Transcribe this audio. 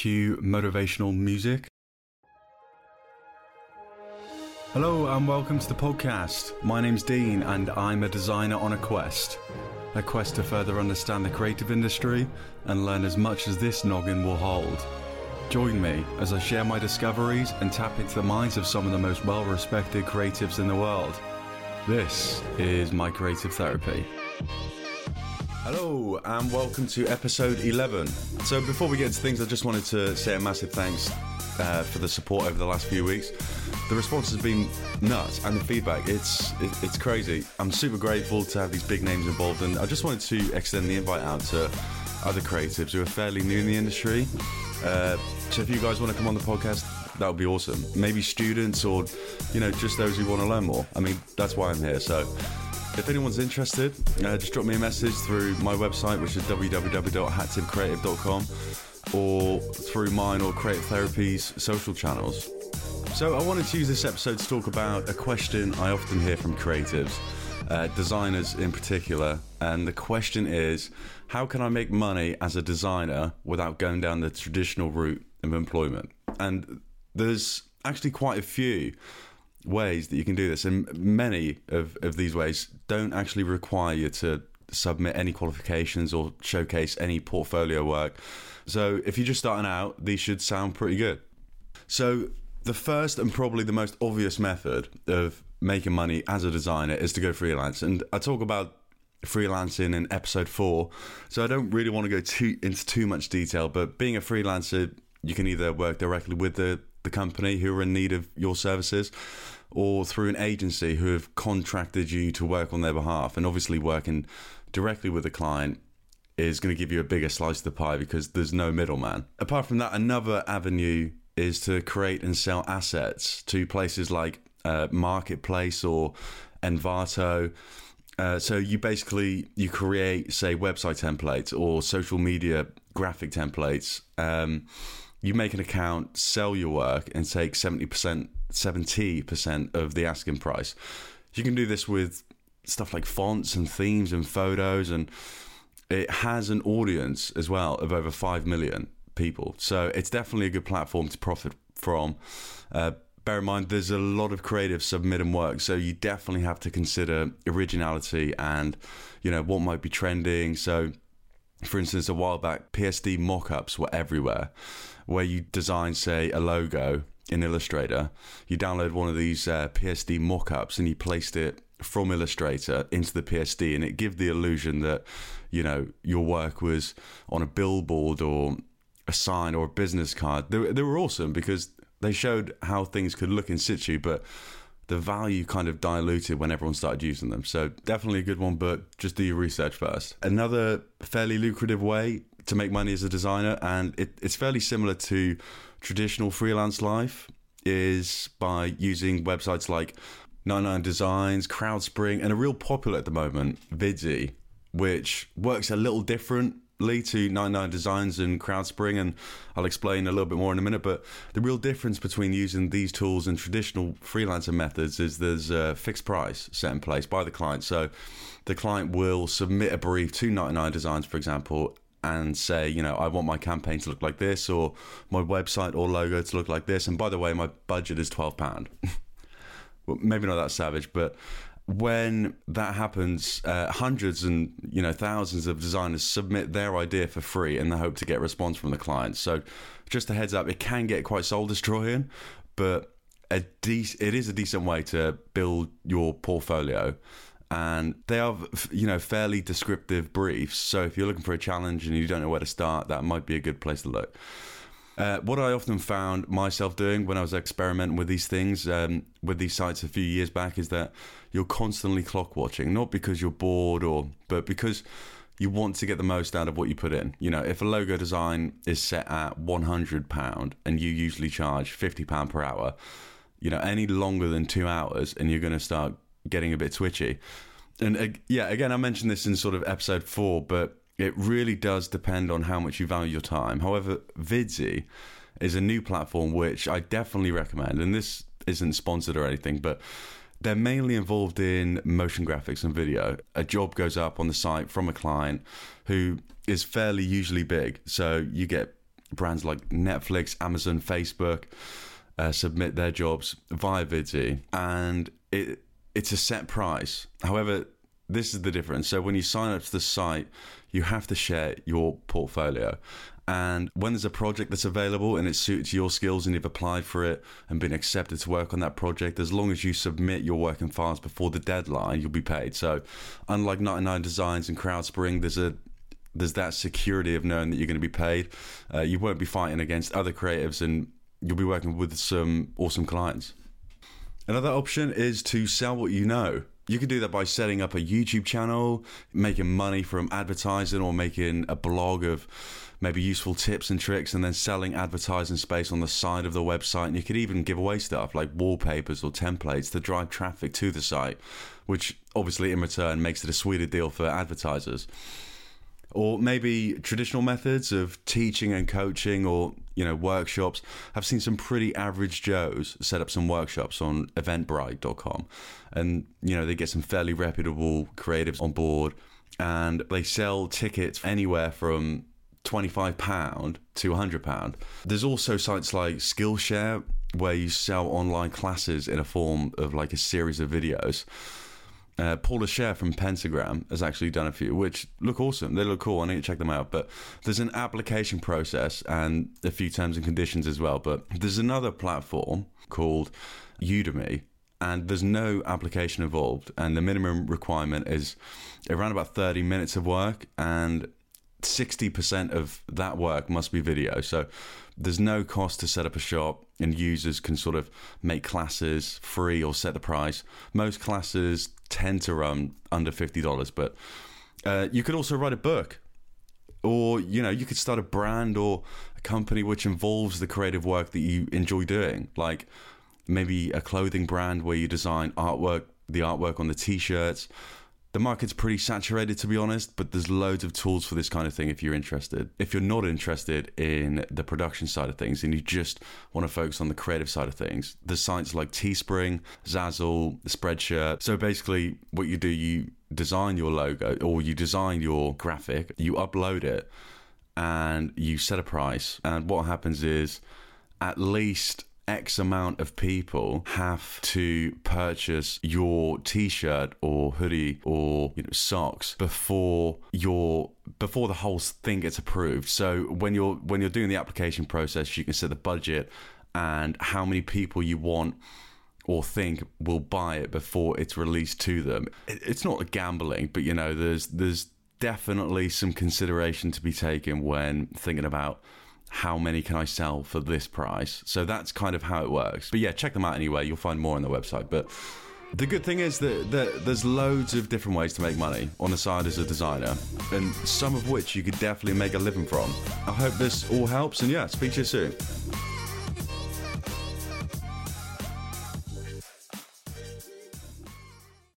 cue motivational music. Hello and welcome to the podcast. My name's Dean and I'm a designer on a quest. A quest to further understand the creative industry and learn as much as this noggin will hold. Join me as I share my discoveries and tap into the minds of some of the most well respected creatives in the world. This is my creative therapy. Hello and welcome to episode 11. So, before we get into things, I just wanted to say a massive thanks uh, for the support over the last few weeks. The response has been nuts, and the feedback it's it, it's crazy. I'm super grateful to have these big names involved, and I just wanted to extend the invite out to other creatives who are fairly new in the industry. Uh, so, if you guys want to come on the podcast, that would be awesome. Maybe students or you know just those who want to learn more. I mean, that's why I'm here. So. If anyone's interested, uh, just drop me a message through my website, which is www.hattipcreative.com, or through mine or Creative Therapy's social channels. So, I wanted to use this episode to talk about a question I often hear from creatives, uh, designers in particular. And the question is how can I make money as a designer without going down the traditional route of employment? And there's actually quite a few ways that you can do this, and many of, of these ways don't actually require you to submit any qualifications or showcase any portfolio work. So if you're just starting out, these should sound pretty good. So the first and probably the most obvious method of making money as a designer is to go freelance. And I talk about freelancing in episode four, so I don't really want to go too into too much detail. But being a freelancer, you can either work directly with the the company who are in need of your services or through an agency who have contracted you to work on their behalf. And obviously, working directly with the client is going to give you a bigger slice of the pie because there's no middleman. Apart from that, another avenue is to create and sell assets to places like uh, Marketplace or Envato. Uh, so you basically you create say website templates or social media graphic templates um, you make an account, sell your work, and take 70%, 70% of the asking price. You can do this with stuff like fonts and themes and photos, and it has an audience as well of over 5 million people. So it's definitely a good platform to profit from. Uh, bear in mind, there's a lot of creative submitting work, so you definitely have to consider originality and, you know, what might be trending. So, for instance, a while back, PSD mock-ups were everywhere where you design, say, a logo in Illustrator. You download one of these uh, PSD mockups and you placed it from Illustrator into the PSD, and it give the illusion that you know your work was on a billboard or a sign or a business card. They, they were awesome because they showed how things could look in situ, but the value kind of diluted when everyone started using them. So definitely a good one, but just do your research first. Another fairly lucrative way to make money as a designer, and it, it's fairly similar to traditional freelance life, is by using websites like 99 Designs, Crowdspring, and a real popular at the moment, Vidsy, which works a little differently to 99 Designs and Crowdspring, and I'll explain a little bit more in a minute. But the real difference between using these tools and traditional freelancer methods is there's a fixed price set in place by the client. So the client will submit a brief to 99 Designs, for example, and say, you know, I want my campaign to look like this or my website or logo to look like this. And by the way, my budget is £12. well, maybe not that savage, but when that happens, uh, hundreds and you know thousands of designers submit their idea for free in the hope to get a response from the client. So, just a heads up, it can get quite soul destroying, but a de- it is a decent way to build your portfolio and they are you know fairly descriptive briefs so if you're looking for a challenge and you don't know where to start that might be a good place to look uh, what I often found myself doing when I was experimenting with these things, um, with these sites a few years back, is that you're constantly clock watching, not because you're bored or, but because you want to get the most out of what you put in. You know, if a logo design is set at £100 and you usually charge £50 per hour, you know, any longer than two hours and you're going to start getting a bit twitchy. And uh, yeah, again, I mentioned this in sort of episode four, but it really does depend on how much you value your time. However, Vidsy is a new platform which I definitely recommend, and this isn't sponsored or anything, but they're mainly involved in motion graphics and video. A job goes up on the site from a client who is fairly usually big, so you get brands like Netflix, Amazon, Facebook uh, submit their jobs via Vidsy, and it it's a set price. However, this is the difference. So when you sign up to the site, you have to share your portfolio. And when there's a project that's available and it suits your skills and you've applied for it and been accepted to work on that project, as long as you submit your working files before the deadline, you'll be paid. So, unlike 99 Designs and Crowdspring, there's a there's that security of knowing that you're going to be paid. Uh, you won't be fighting against other creatives, and you'll be working with some awesome clients. Another option is to sell what you know. You can do that by setting up a YouTube channel, making money from advertising, or making a blog of maybe useful tips and tricks, and then selling advertising space on the side of the website. And you could even give away stuff like wallpapers or templates to drive traffic to the site, which obviously in return makes it a sweeter deal for advertisers or maybe traditional methods of teaching and coaching or you know workshops. I've seen some pretty average joes set up some workshops on eventbrite.com and you know they get some fairly reputable creatives on board and they sell tickets anywhere from 25 pound to 100 pound. There's also sites like skillshare where you sell online classes in a form of like a series of videos uh, Paula Scher from Pentagram has actually done a few, which look awesome. They look cool. I need to check them out. But there's an application process and a few terms and conditions as well. But there's another platform called Udemy, and there's no application involved. And the minimum requirement is around about 30 minutes of work, and 60% of that work must be video. So there's no cost to set up a shop, and users can sort of make classes free or set the price. Most classes tend to run under $50, but uh, you could also write a book. Or, you know, you could start a brand or a company which involves the creative work that you enjoy doing. Like maybe a clothing brand where you design artwork, the artwork on the t shirts, the market's pretty saturated to be honest, but there's loads of tools for this kind of thing if you're interested. If you're not interested in the production side of things and you just want to focus on the creative side of things, there's sites like Teespring, Zazzle, Spreadshirt. So basically, what you do, you design your logo or you design your graphic, you upload it, and you set a price. And what happens is at least X amount of people have to purchase your t-shirt or hoodie or you know, socks before your before the whole thing gets approved. So when you're when you're doing the application process, you can set the budget and how many people you want or think will buy it before it's released to them. It's not gambling, but you know, there's there's definitely some consideration to be taken when thinking about how many can I sell for this price? So that's kind of how it works. But yeah, check them out anyway. You'll find more on their website. But the good thing is that, that, there's loads of different ways to make money on the side as a designer, and some of which you could definitely make a living from. I hope this all helps, and yeah, speak to you soon.